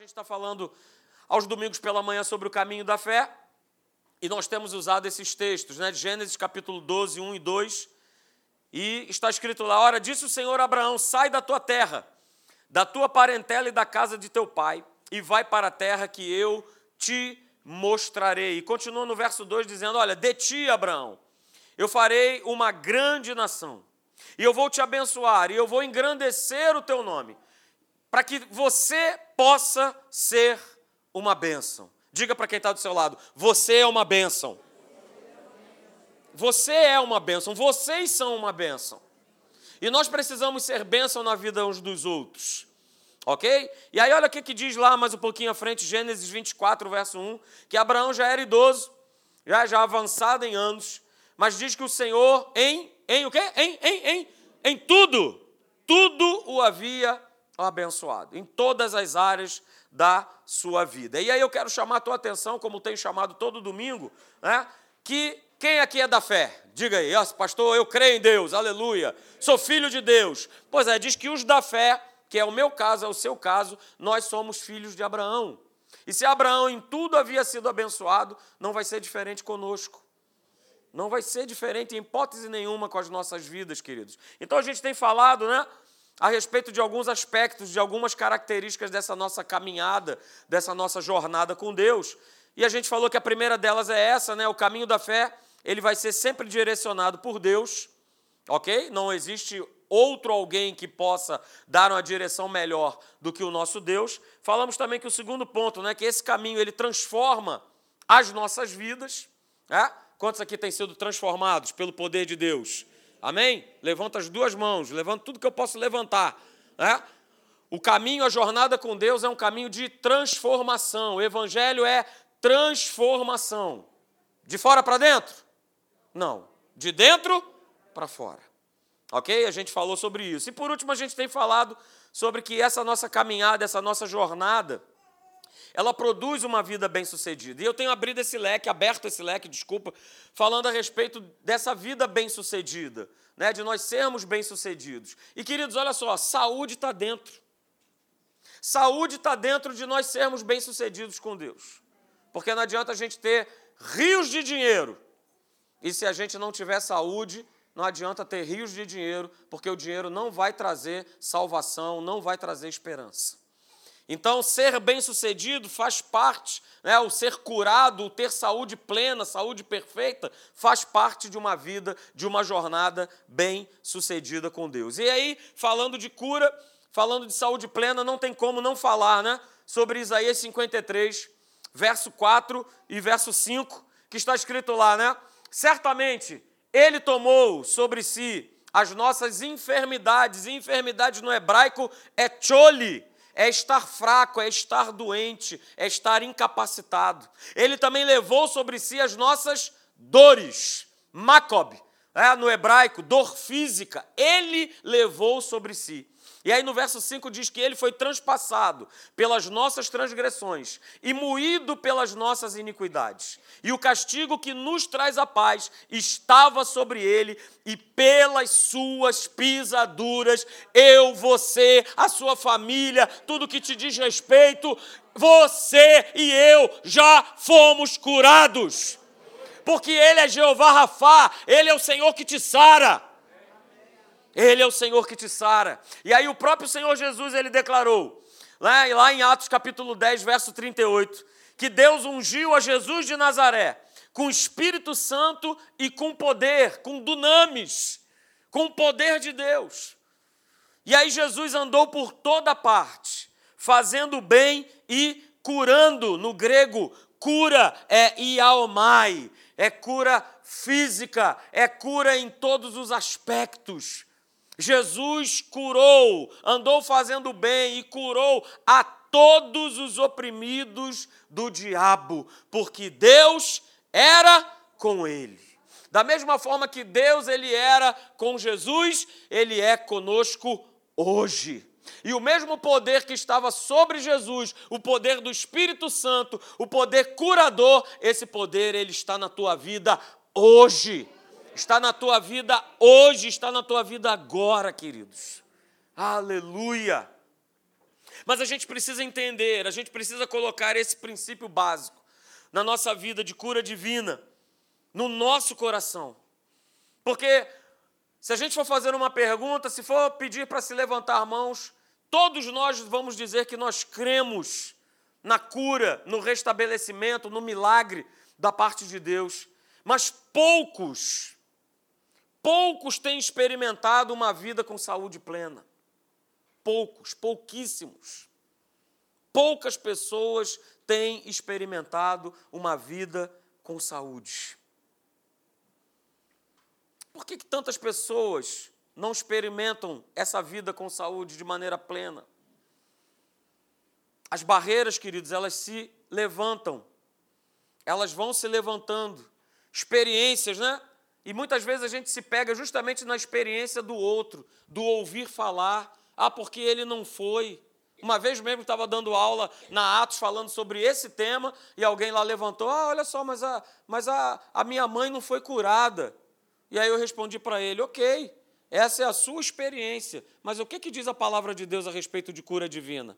gente está falando aos domingos pela manhã sobre o caminho da fé, e nós temos usado esses textos, né, Gênesis capítulo 12, 1 e 2, e está escrito lá: Ora, disse o Senhor a Abraão: sai da tua terra, da tua parentela e da casa de teu pai, e vai para a terra que eu te mostrarei. E continua no verso 2 dizendo: Olha, de ti, Abraão, eu farei uma grande nação, e eu vou te abençoar, e eu vou engrandecer o teu nome, para que você possa ser uma bênção. Diga para quem está do seu lado: você é uma bênção. Você é uma bênção, vocês são uma bênção. E nós precisamos ser bênção na vida uns dos outros. Ok? E aí, olha o que, que diz lá mais um pouquinho à frente, Gênesis 24, verso 1, que Abraão já era idoso, já, já avançado em anos, mas diz que o Senhor, em, em o quê? Em, em, em, em tudo, tudo o havia abençoado, em todas as áreas da sua vida. E aí eu quero chamar a tua atenção, como tenho chamado todo domingo, né, que quem aqui é da fé? Diga aí, oh, pastor, eu creio em Deus, aleluia, sou filho de Deus. Pois é, diz que os da fé, que é o meu caso, é o seu caso, nós somos filhos de Abraão. E se Abraão em tudo havia sido abençoado, não vai ser diferente conosco. Não vai ser diferente em hipótese nenhuma com as nossas vidas, queridos. Então a gente tem falado, né? A respeito de alguns aspectos, de algumas características dessa nossa caminhada, dessa nossa jornada com Deus. E a gente falou que a primeira delas é essa, né? O caminho da fé, ele vai ser sempre direcionado por Deus, ok? Não existe outro alguém que possa dar uma direção melhor do que o nosso Deus. Falamos também que o segundo ponto, né? Que esse caminho ele transforma as nossas vidas, né? Quantos aqui têm sido transformados pelo poder de Deus? Amém? Levanta as duas mãos, levanta tudo que eu posso levantar. Né? O caminho, a jornada com Deus é um caminho de transformação. O Evangelho é transformação. De fora para dentro? Não. De dentro para fora. Ok? A gente falou sobre isso. E por último, a gente tem falado sobre que essa nossa caminhada, essa nossa jornada, ela produz uma vida bem-sucedida. E eu tenho abrido esse leque, aberto esse leque, desculpa, falando a respeito dessa vida bem-sucedida, né, de nós sermos bem-sucedidos. E queridos, olha só, saúde está dentro. Saúde está dentro de nós sermos bem-sucedidos com Deus. Porque não adianta a gente ter rios de dinheiro. E se a gente não tiver saúde, não adianta ter rios de dinheiro, porque o dinheiro não vai trazer salvação, não vai trazer esperança. Então, ser bem-sucedido faz parte, né? o ser curado, o ter saúde plena, saúde perfeita, faz parte de uma vida, de uma jornada bem-sucedida com Deus. E aí, falando de cura, falando de saúde plena, não tem como não falar né? sobre Isaías 53, verso 4 e verso 5, que está escrito lá, né? Certamente ele tomou sobre si as nossas enfermidades, e enfermidade no hebraico é choli é estar fraco, é estar doente, é estar incapacitado. Ele também levou sobre si as nossas dores, Macob, no hebraico, dor física, ele levou sobre si. E aí no verso 5 diz que ele foi transpassado pelas nossas transgressões e moído pelas nossas iniquidades. E o castigo que nos traz a paz estava sobre ele, e pelas suas pisaduras, eu, você, a sua família, tudo que te diz respeito, você e eu já fomos curados. Porque ele é Jeová Rafá, ele é o Senhor que te sara. Ele é o Senhor que te sara. E aí o próprio Senhor Jesus ele declarou, lá, lá em Atos capítulo 10, verso 38, que Deus ungiu a Jesus de Nazaré com Espírito Santo e com poder, com dunamis, com o poder de Deus. E aí Jesus andou por toda parte, fazendo bem e curando, no grego, cura é iaomai, é cura física, é cura em todos os aspectos. Jesus curou, andou fazendo bem e curou a todos os oprimidos do diabo, porque Deus era com ele. Da mesma forma que Deus ele era com Jesus, ele é conosco hoje. E o mesmo poder que estava sobre Jesus, o poder do Espírito Santo, o poder curador, esse poder ele está na tua vida hoje está na tua vida hoje, está na tua vida agora, queridos. Aleluia. Mas a gente precisa entender, a gente precisa colocar esse princípio básico na nossa vida de cura divina, no nosso coração. Porque se a gente for fazer uma pergunta, se for pedir para se levantar mãos, todos nós vamos dizer que nós cremos na cura, no restabelecimento, no milagre da parte de Deus. Mas poucos, poucos têm experimentado uma vida com saúde plena. Poucos, pouquíssimos. Poucas pessoas têm experimentado uma vida com saúde. Por que, que tantas pessoas não experimentam essa vida com saúde de maneira plena? As barreiras, queridos, elas se levantam, elas vão se levantando. Experiências, né? E muitas vezes a gente se pega justamente na experiência do outro, do ouvir falar. Ah, porque ele não foi. Uma vez mesmo estava dando aula na Atos falando sobre esse tema e alguém lá levantou: Ah, olha só, mas a, mas a, a minha mãe não foi curada. E aí eu respondi para ele: Ok, essa é a sua experiência, mas o que, que diz a palavra de Deus a respeito de cura divina?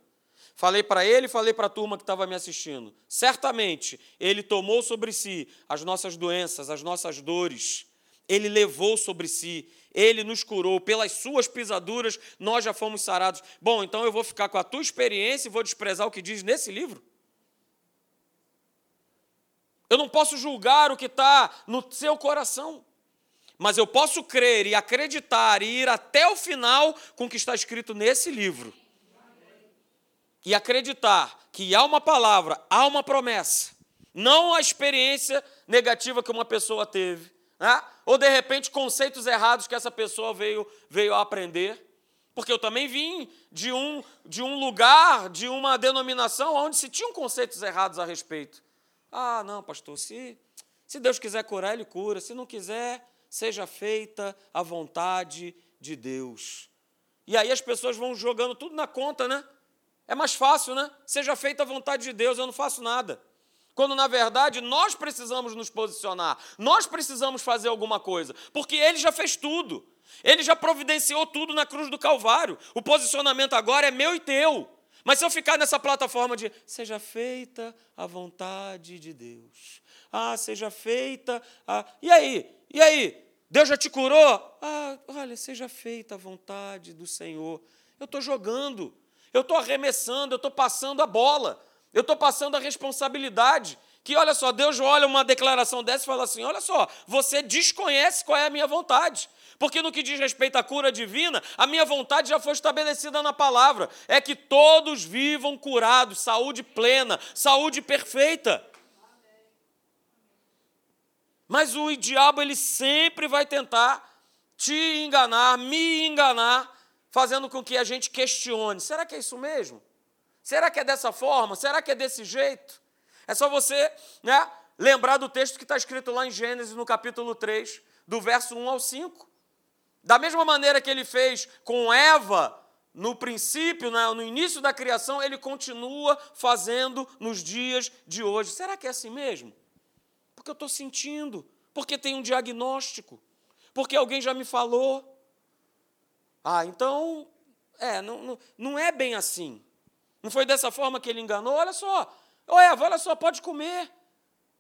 Falei para ele falei para a turma que estava me assistindo. Certamente, ele tomou sobre si as nossas doenças, as nossas dores. Ele levou sobre si, ele nos curou, pelas suas pisaduras nós já fomos sarados. Bom, então eu vou ficar com a tua experiência e vou desprezar o que diz nesse livro? Eu não posso julgar o que está no seu coração, mas eu posso crer e acreditar e ir até o final com o que está escrito nesse livro e acreditar que há uma palavra, há uma promessa, não a experiência negativa que uma pessoa teve, né? ou de repente conceitos errados que essa pessoa veio, veio a aprender. Porque eu também vim de um, de um lugar, de uma denominação onde se tinham conceitos errados a respeito. Ah, não, pastor, se, se Deus quiser curar, Ele cura. Se não quiser, seja feita a vontade de Deus. E aí as pessoas vão jogando tudo na conta, né? É mais fácil, né? Seja feita a vontade de Deus, eu não faço nada. Quando na verdade nós precisamos nos posicionar, nós precisamos fazer alguma coisa, porque Ele já fez tudo, Ele já providenciou tudo na cruz do Calvário. O posicionamento agora é meu e teu. Mas se eu ficar nessa plataforma de seja feita a vontade de Deus, ah, seja feita a. E aí? E aí? Deus já te curou? Ah, olha, seja feita a vontade do Senhor. Eu estou jogando eu estou arremessando, eu estou passando a bola, eu estou passando a responsabilidade. Que olha só, Deus olha uma declaração dessa e fala assim: olha só, você desconhece qual é a minha vontade. Porque no que diz respeito à cura divina, a minha vontade já foi estabelecida na palavra: é que todos vivam curados, saúde plena, saúde perfeita. Mas o diabo ele sempre vai tentar te enganar, me enganar, fazendo com que a gente questione: será que é isso mesmo? Será que é dessa forma? Será que é desse jeito? É só você né, lembrar do texto que está escrito lá em Gênesis, no capítulo 3, do verso 1 ao 5. Da mesma maneira que ele fez com Eva no princípio, né, no início da criação, ele continua fazendo nos dias de hoje. Será que é assim mesmo? Porque eu estou sentindo, porque tem um diagnóstico, porque alguém já me falou. Ah, então, é, não, não, não é bem assim. Não foi dessa forma que ele enganou? Olha só, ô Eva, olha só, pode comer.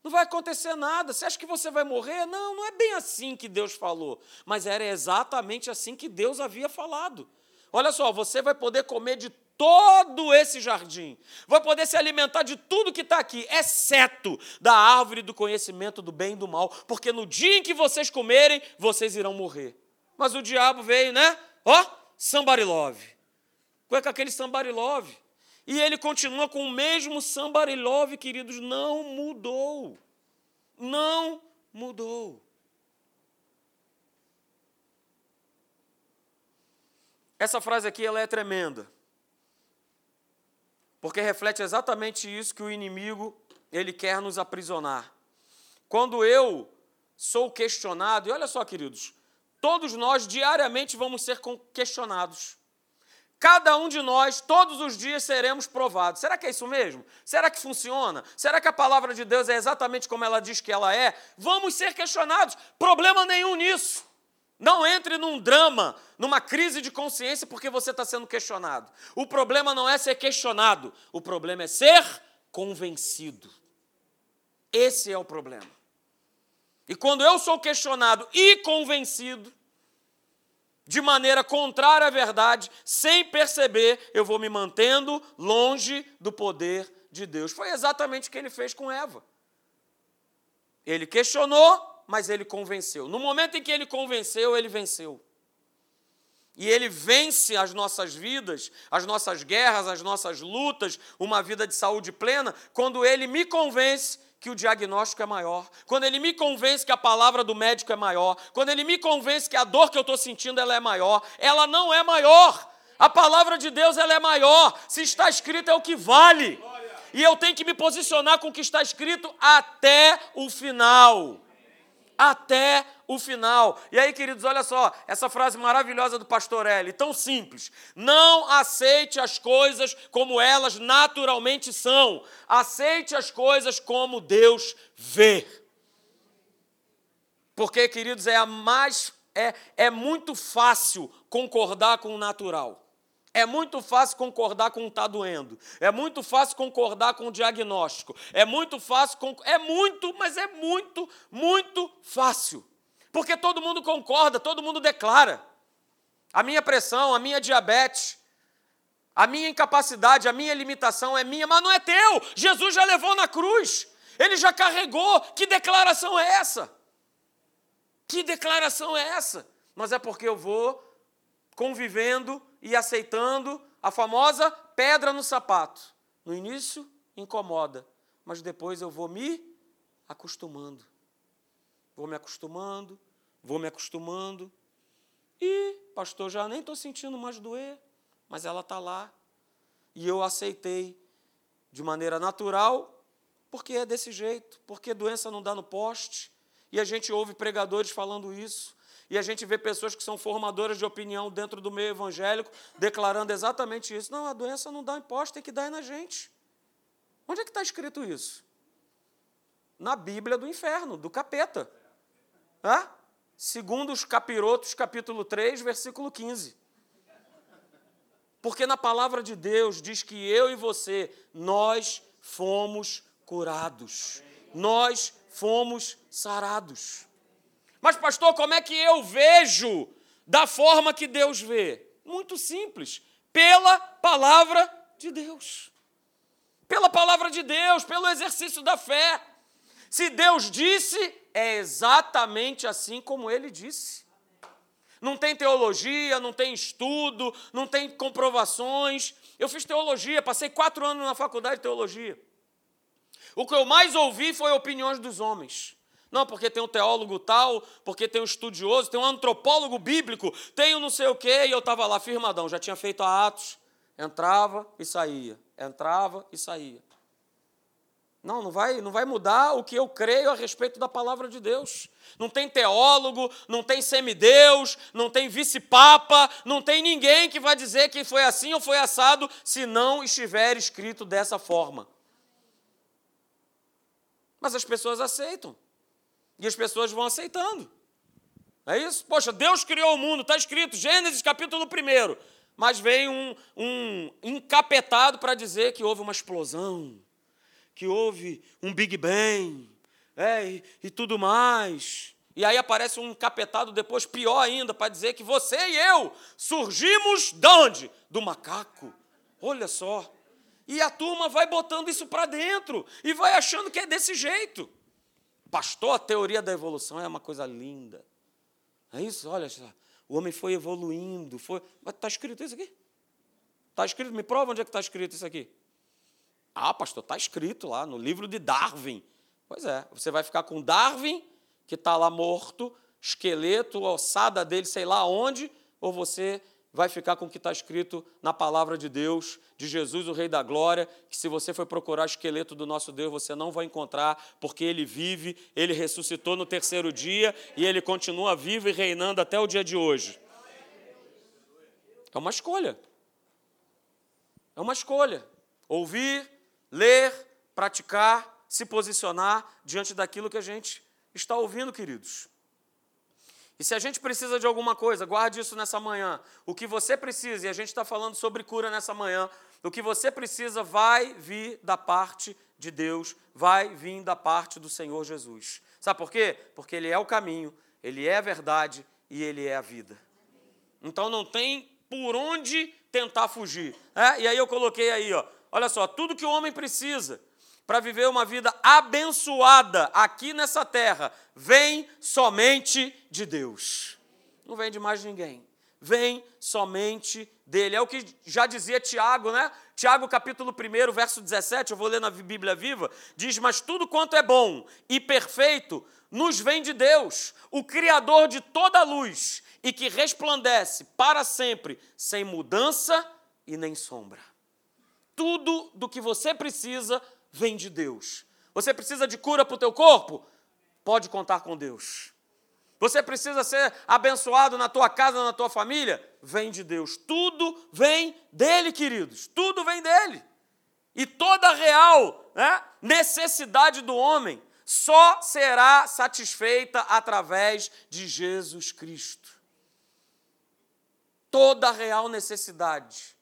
Não vai acontecer nada. Você acha que você vai morrer? Não, não é bem assim que Deus falou. Mas era exatamente assim que Deus havia falado. Olha só, você vai poder comer de todo esse jardim, vai poder se alimentar de tudo que está aqui, exceto da árvore do conhecimento do bem e do mal, porque no dia em que vocês comerem, vocês irão morrer. Mas o diabo veio, né? Ó, somebody. Qual é aquele somebody? E ele continua com o mesmo somebody queridos, não mudou. Não mudou. Essa frase aqui ela é tremenda. Porque reflete exatamente isso que o inimigo ele quer nos aprisionar. Quando eu sou questionado, e olha só, queridos, Todos nós diariamente vamos ser questionados. Cada um de nós, todos os dias, seremos provados. Será que é isso mesmo? Será que funciona? Será que a palavra de Deus é exatamente como ela diz que ela é? Vamos ser questionados. Problema nenhum nisso. Não entre num drama, numa crise de consciência porque você está sendo questionado. O problema não é ser questionado, o problema é ser convencido. Esse é o problema. E quando eu sou questionado e convencido, de maneira contrária à verdade, sem perceber, eu vou me mantendo longe do poder de Deus. Foi exatamente o que ele fez com Eva. Ele questionou, mas ele convenceu. No momento em que ele convenceu, ele venceu. E ele vence as nossas vidas, as nossas guerras, as nossas lutas, uma vida de saúde plena, quando ele me convence que o diagnóstico é maior, quando ele me convence que a palavra do médico é maior, quando ele me convence que a dor que eu estou sentindo ela é maior, ela não é maior. A palavra de Deus ela é maior. Se está escrito é o que vale. E eu tenho que me posicionar com o que está escrito até o final até o final. E aí, queridos, olha só, essa frase maravilhosa do pastor L, tão simples. Não aceite as coisas como elas naturalmente são. Aceite as coisas como Deus vê. Porque, queridos, é a mais é, é muito fácil concordar com o natural. É muito fácil concordar com o está doendo. É muito fácil concordar com o diagnóstico. É muito fácil. É muito, mas é muito, muito fácil. Porque todo mundo concorda, todo mundo declara. A minha pressão, a minha diabetes, a minha incapacidade, a minha limitação é minha, mas não é teu. Jesus já levou na cruz. Ele já carregou. Que declaração é essa? Que declaração é essa? Mas é porque eu vou convivendo e aceitando a famosa pedra no sapato. No início, incomoda, mas depois eu vou me acostumando. Vou me acostumando, vou me acostumando. E, pastor, já nem estou sentindo mais doer, mas ela está lá. E eu aceitei de maneira natural, porque é desse jeito, porque doença não dá no poste. E a gente ouve pregadores falando isso. E a gente vê pessoas que são formadoras de opinião dentro do meio evangélico declarando exatamente isso. Não, a doença não dá imposto, tem que dar na gente. Onde é que está escrito isso? Na Bíblia do inferno, do capeta. Hã? Segundo os capirotos, capítulo 3, versículo 15. Porque na palavra de Deus diz que eu e você, nós fomos curados. Nós fomos sarados. Mas, pastor, como é que eu vejo da forma que Deus vê? Muito simples, pela palavra de Deus. Pela palavra de Deus, pelo exercício da fé. Se Deus disse, é exatamente assim como ele disse. Não tem teologia, não tem estudo, não tem comprovações. Eu fiz teologia, passei quatro anos na faculdade de teologia. O que eu mais ouvi foi opiniões dos homens. Não, porque tem um teólogo tal, porque tem um estudioso, tem um antropólogo bíblico, tem um não sei o quê, e eu estava lá firmadão, já tinha feito Atos, entrava e saía, entrava e saía. Não, não vai, não vai mudar o que eu creio a respeito da palavra de Deus. Não tem teólogo, não tem semideus, não tem vice-papa, não tem ninguém que vai dizer que foi assim ou foi assado, se não estiver escrito dessa forma. Mas as pessoas aceitam. E as pessoas vão aceitando. É isso? Poxa, Deus criou o mundo, está escrito, Gênesis capítulo 1. Mas vem um, um encapetado para dizer que houve uma explosão, que houve um Big Bang, é, e, e tudo mais. E aí aparece um encapetado depois, pior ainda, para dizer que você e eu surgimos de onde? Do macaco. Olha só. E a turma vai botando isso para dentro e vai achando que é desse jeito. Pastor, a teoria da evolução é uma coisa linda. É isso? Olha, o homem foi evoluindo. Foi... Mas está escrito isso aqui? Está escrito? Me prova onde é que está escrito isso aqui. Ah, pastor, está escrito lá no livro de Darwin. Pois é, você vai ficar com Darwin, que está lá morto, esqueleto, ossada dele, sei lá onde, ou você vai ficar com o que está escrito na palavra de Deus, de Jesus, o Rei da Glória, que se você for procurar o esqueleto do nosso Deus, você não vai encontrar, porque ele vive, ele ressuscitou no terceiro dia e ele continua vivo e reinando até o dia de hoje. É uma escolha. É uma escolha. Ouvir, ler, praticar, se posicionar diante daquilo que a gente está ouvindo, queridos. E se a gente precisa de alguma coisa, guarde isso nessa manhã. O que você precisa, e a gente está falando sobre cura nessa manhã, o que você precisa vai vir da parte de Deus, vai vir da parte do Senhor Jesus. Sabe por quê? Porque Ele é o caminho, Ele é a verdade e Ele é a vida. Então não tem por onde tentar fugir. É? E aí eu coloquei aí, ó, olha só, tudo que o homem precisa para viver uma vida abençoada aqui nessa terra vem somente de Deus. Não vem de mais ninguém. Vem somente dele. É o que já dizia Tiago, né? Tiago, capítulo 1, verso 17, eu vou ler na Bíblia Viva, diz: Mas tudo quanto é bom e perfeito nos vem de Deus, o Criador de toda luz, e que resplandece para sempre, sem mudança e nem sombra. Tudo do que você precisa vem de Deus. Você precisa de cura para o teu corpo? Pode contar com Deus. Você precisa ser abençoado na tua casa, na tua família? Vem de Deus. Tudo vem dele, queridos. Tudo vem dele. E toda real né, necessidade do homem só será satisfeita através de Jesus Cristo. Toda real necessidade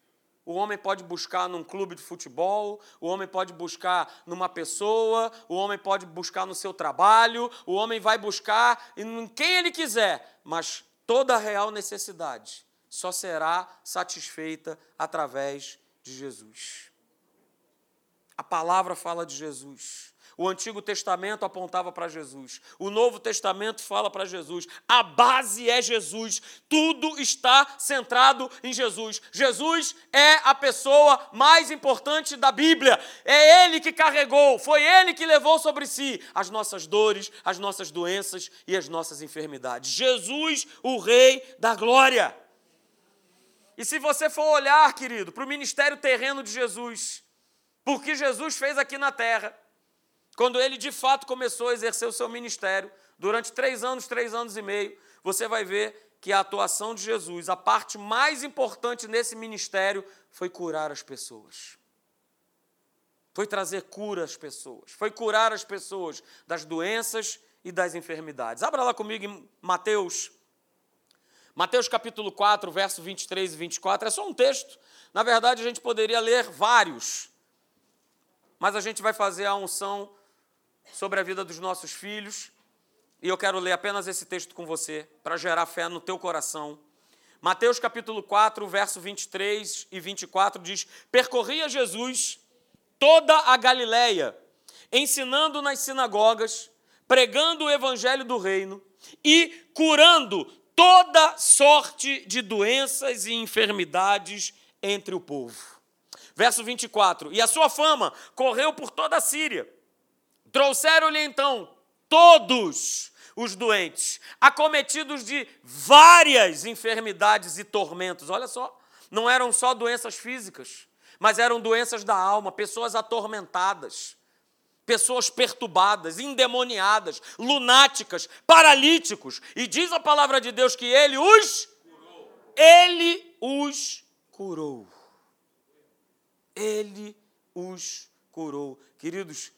o homem pode buscar num clube de futebol, o homem pode buscar numa pessoa, o homem pode buscar no seu trabalho, o homem vai buscar em quem ele quiser, mas toda real necessidade só será satisfeita através de Jesus. A palavra fala de Jesus. O Antigo Testamento apontava para Jesus. O Novo Testamento fala para Jesus. A base é Jesus. Tudo está centrado em Jesus. Jesus é a pessoa mais importante da Bíblia. É Ele que carregou, foi Ele que levou sobre si as nossas dores, as nossas doenças e as nossas enfermidades. Jesus, o Rei da Glória. E se você for olhar, querido, para o ministério terreno de Jesus, por que Jesus fez aqui na terra, quando ele de fato começou a exercer o seu ministério, durante três anos, três anos e meio, você vai ver que a atuação de Jesus, a parte mais importante nesse ministério, foi curar as pessoas. Foi trazer cura às pessoas, foi curar as pessoas das doenças e das enfermidades. Abra lá comigo em Mateus. Mateus capítulo 4, verso 23 e 24, é só um texto. Na verdade, a gente poderia ler vários, mas a gente vai fazer a unção sobre a vida dos nossos filhos. E eu quero ler apenas esse texto com você, para gerar fé no teu coração. Mateus capítulo 4, verso 23 e 24 diz: Percorria Jesus toda a Galileia, ensinando nas sinagogas, pregando o evangelho do reino e curando toda sorte de doenças e enfermidades entre o povo. Verso 24: E a sua fama correu por toda a Síria Trouxeram-lhe então todos os doentes, acometidos de várias enfermidades e tormentos. Olha só, não eram só doenças físicas, mas eram doenças da alma, pessoas atormentadas, pessoas perturbadas, endemoniadas, lunáticas, paralíticos. E diz a palavra de Deus que ele os curou. Ele os curou. Ele os curou. Queridos,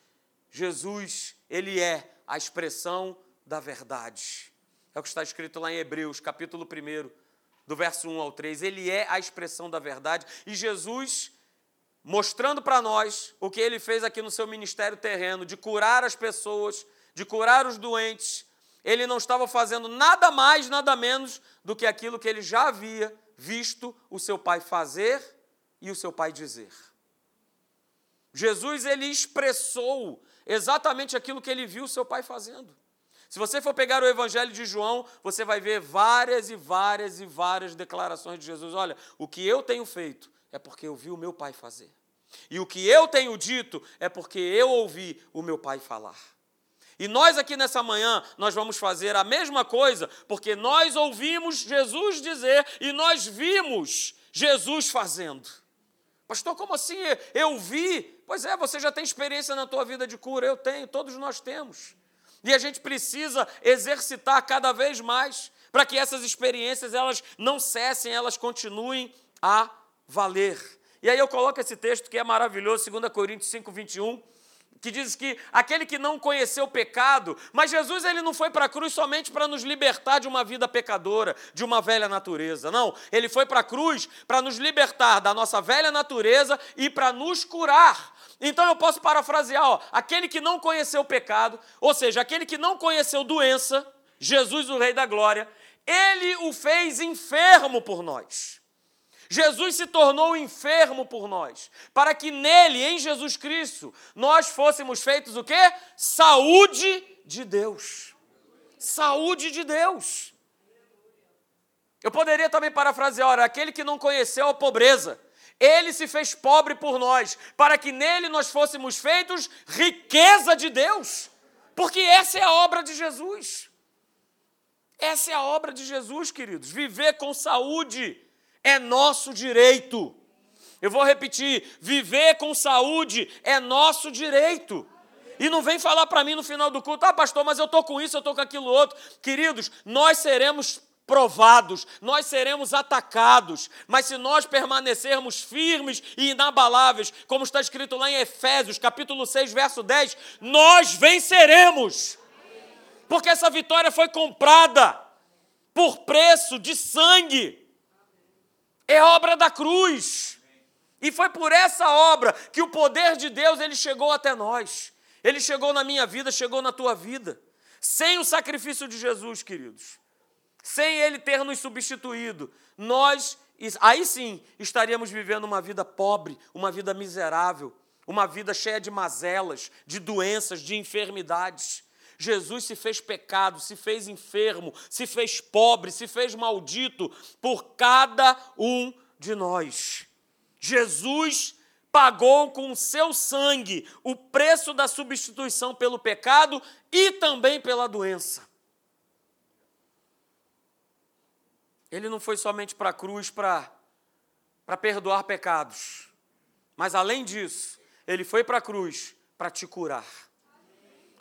Jesus, ele é a expressão da verdade. É o que está escrito lá em Hebreus, capítulo 1, do verso 1 ao 3. Ele é a expressão da verdade. E Jesus, mostrando para nós o que ele fez aqui no seu ministério terreno, de curar as pessoas, de curar os doentes, ele não estava fazendo nada mais, nada menos do que aquilo que ele já havia visto o seu pai fazer e o seu pai dizer. Jesus ele expressou exatamente aquilo que ele viu seu pai fazendo. Se você for pegar o Evangelho de João, você vai ver várias e várias e várias declarações de Jesus. Olha, o que eu tenho feito é porque eu vi o meu pai fazer. E o que eu tenho dito é porque eu ouvi o meu pai falar. E nós aqui nessa manhã, nós vamos fazer a mesma coisa, porque nós ouvimos Jesus dizer e nós vimos Jesus fazendo. Pastor, como assim? Eu vi. Pois é, você já tem experiência na tua vida de cura, eu tenho, todos nós temos. E a gente precisa exercitar cada vez mais para que essas experiências elas não cessem, elas continuem a valer. E aí eu coloco esse texto que é maravilhoso, 2 Coríntios 5, 21, que diz que aquele que não conheceu o pecado, mas Jesus ele não foi para a cruz somente para nos libertar de uma vida pecadora, de uma velha natureza. Não, ele foi para a cruz para nos libertar da nossa velha natureza e para nos curar. Então eu posso parafrasear, ó, aquele que não conheceu o pecado, ou seja, aquele que não conheceu doença, Jesus, o Rei da Glória, ele o fez enfermo por nós. Jesus se tornou enfermo por nós, para que nele, em Jesus Cristo, nós fôssemos feitos o quê? Saúde de Deus. Saúde de Deus. Eu poderia também parafrasear, olha, aquele que não conheceu a pobreza, ele se fez pobre por nós, para que nele nós fôssemos feitos riqueza de Deus. Porque essa é a obra de Jesus. Essa é a obra de Jesus, queridos. Viver com saúde é nosso direito. Eu vou repetir: viver com saúde é nosso direito. E não vem falar para mim no final do culto, ah, pastor, mas eu estou com isso, eu estou com aquilo outro. Queridos, nós seremos provados, nós seremos atacados, mas se nós permanecermos firmes e inabaláveis, como está escrito lá em Efésios, capítulo 6, verso 10, nós venceremos. Porque essa vitória foi comprada por preço de sangue é obra da cruz. E foi por essa obra que o poder de Deus ele chegou até nós. Ele chegou na minha vida, chegou na tua vida. Sem o sacrifício de Jesus, queridos, sem ele ter nos substituído, nós aí sim estaríamos vivendo uma vida pobre, uma vida miserável, uma vida cheia de mazelas, de doenças, de enfermidades. Jesus se fez pecado, se fez enfermo, se fez pobre, se fez maldito por cada um de nós. Jesus pagou com o seu sangue o preço da substituição pelo pecado e também pela doença. Ele não foi somente para a cruz para perdoar pecados, mas além disso, ele foi para a cruz para te curar.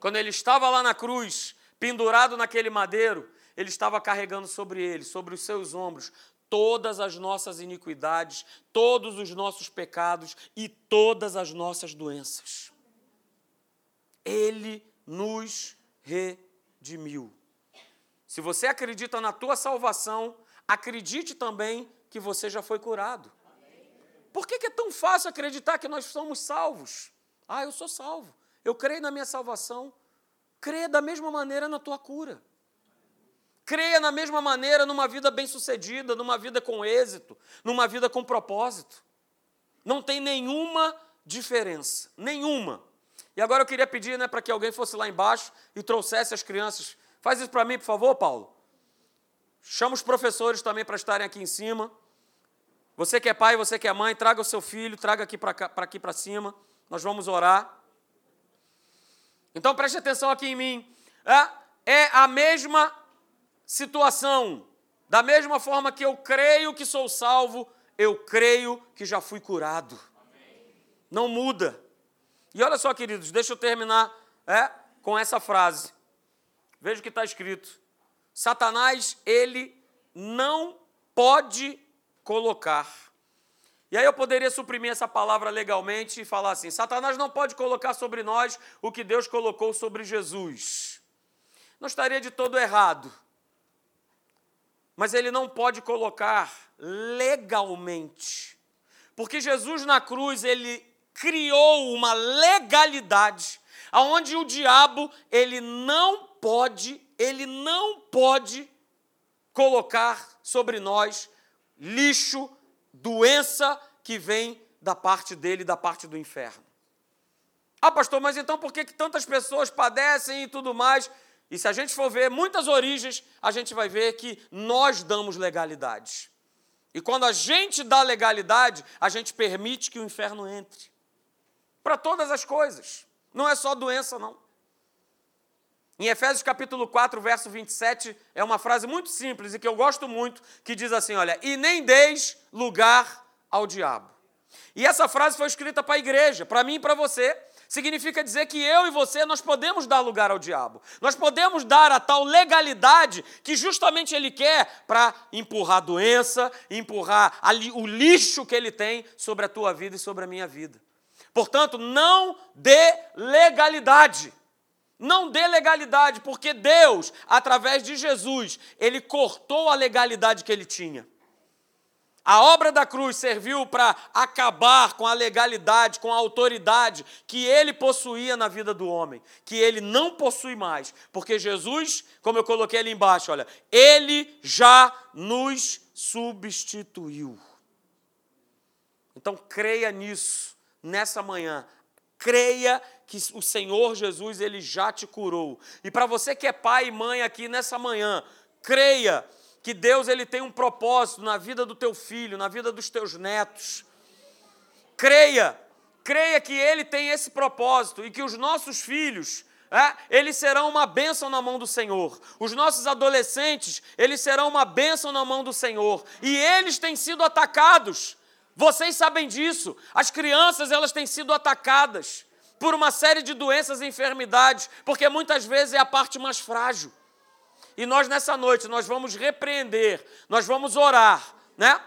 Quando ele estava lá na cruz, pendurado naquele madeiro, ele estava carregando sobre ele, sobre os seus ombros, todas as nossas iniquidades, todos os nossos pecados e todas as nossas doenças. Ele nos redimiu. Se você acredita na tua salvação, acredite também que você já foi curado. Por que é tão fácil acreditar que nós somos salvos? Ah, eu sou salvo. Eu creio na minha salvação. Creia da mesma maneira na tua cura. Creia na mesma maneira numa vida bem-sucedida, numa vida com êxito, numa vida com propósito. Não tem nenhuma diferença, nenhuma. E agora eu queria pedir né, para que alguém fosse lá embaixo e trouxesse as crianças. Faz isso para mim, por favor, Paulo. Chama os professores também para estarem aqui em cima. Você que é pai, você que é mãe, traga o seu filho, traga aqui para aqui para cima. Nós vamos orar. Então preste atenção aqui em mim. É, é a mesma situação. Da mesma forma que eu creio que sou salvo, eu creio que já fui curado. Não muda. E olha só, queridos, deixa eu terminar é, com essa frase. Veja o que está escrito. Satanás, ele não pode colocar e aí eu poderia suprimir essa palavra legalmente e falar assim: Satanás não pode colocar sobre nós o que Deus colocou sobre Jesus. Não estaria de todo errado. Mas ele não pode colocar legalmente. Porque Jesus na cruz, ele criou uma legalidade aonde o diabo, ele não pode, ele não pode colocar sobre nós lixo, doença que vem da parte dele, da parte do inferno. Ah, pastor, mas então por que, que tantas pessoas padecem e tudo mais? E se a gente for ver muitas origens, a gente vai ver que nós damos legalidade. E quando a gente dá legalidade, a gente permite que o inferno entre. Para todas as coisas. Não é só doença, não. Em Efésios capítulo 4, verso 27, é uma frase muito simples e que eu gosto muito, que diz assim: olha, e nem deis lugar ao diabo. E essa frase foi escrita para a igreja, para mim e para você. Significa dizer que eu e você nós podemos dar lugar ao diabo. Nós podemos dar a tal legalidade que justamente ele quer para empurrar a doença, empurrar o lixo que ele tem sobre a tua vida e sobre a minha vida. Portanto, não dê legalidade. Não dê legalidade, porque Deus, através de Jesus, ele cortou a legalidade que ele tinha. A obra da cruz serviu para acabar com a legalidade, com a autoridade que ele possuía na vida do homem, que ele não possui mais, porque Jesus, como eu coloquei ali embaixo, olha, ele já nos substituiu. Então creia nisso nessa manhã. Creia que o Senhor Jesus ele já te curou. E para você que é pai e mãe aqui nessa manhã, creia que Deus ele tem um propósito na vida do teu filho, na vida dos teus netos. Creia, creia que ele tem esse propósito e que os nossos filhos, é, eles serão uma bênção na mão do Senhor. Os nossos adolescentes, eles serão uma bênção na mão do Senhor. E eles têm sido atacados. Vocês sabem disso. As crianças, elas têm sido atacadas por uma série de doenças e enfermidades, porque muitas vezes é a parte mais frágil. E nós nessa noite nós vamos repreender, nós vamos orar, né?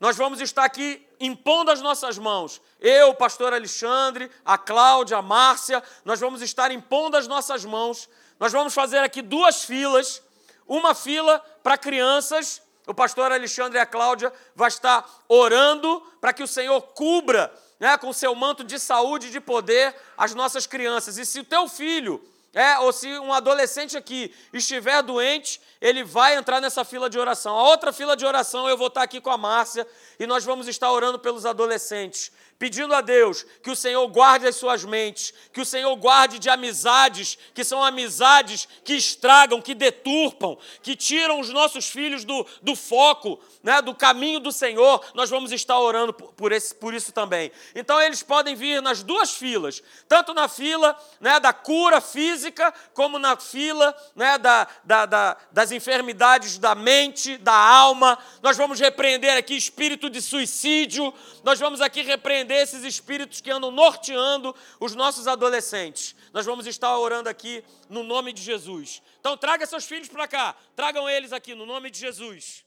Nós vamos estar aqui impondo as nossas mãos. Eu, o pastor Alexandre, a Cláudia, a Márcia, nós vamos estar impondo as nossas mãos. Nós vamos fazer aqui duas filas, uma fila para crianças. O pastor Alexandre e a Cláudia vai estar orando para que o Senhor cubra, né, com seu manto de saúde e de poder as nossas crianças. E se o teu filho é, ou se um adolescente aqui estiver doente, ele vai entrar nessa fila de oração. A outra fila de oração eu vou estar aqui com a Márcia e nós vamos estar orando pelos adolescentes pedindo a Deus que o Senhor guarde as suas mentes, que o Senhor guarde de amizades que são amizades que estragam, que deturpam, que tiram os nossos filhos do, do foco, né, do caminho do Senhor. Nós vamos estar orando por, esse, por isso também. Então eles podem vir nas duas filas, tanto na fila né, da cura física, como na fila né, da, da, da, das enfermidades da mente, da alma. Nós vamos repreender aqui espírito de suicídio, nós vamos aqui repreender repreender esses espíritos que andam norteando os nossos adolescentes. Nós vamos estar orando aqui no nome de Jesus. Então traga seus filhos para cá, tragam eles aqui no nome de Jesus.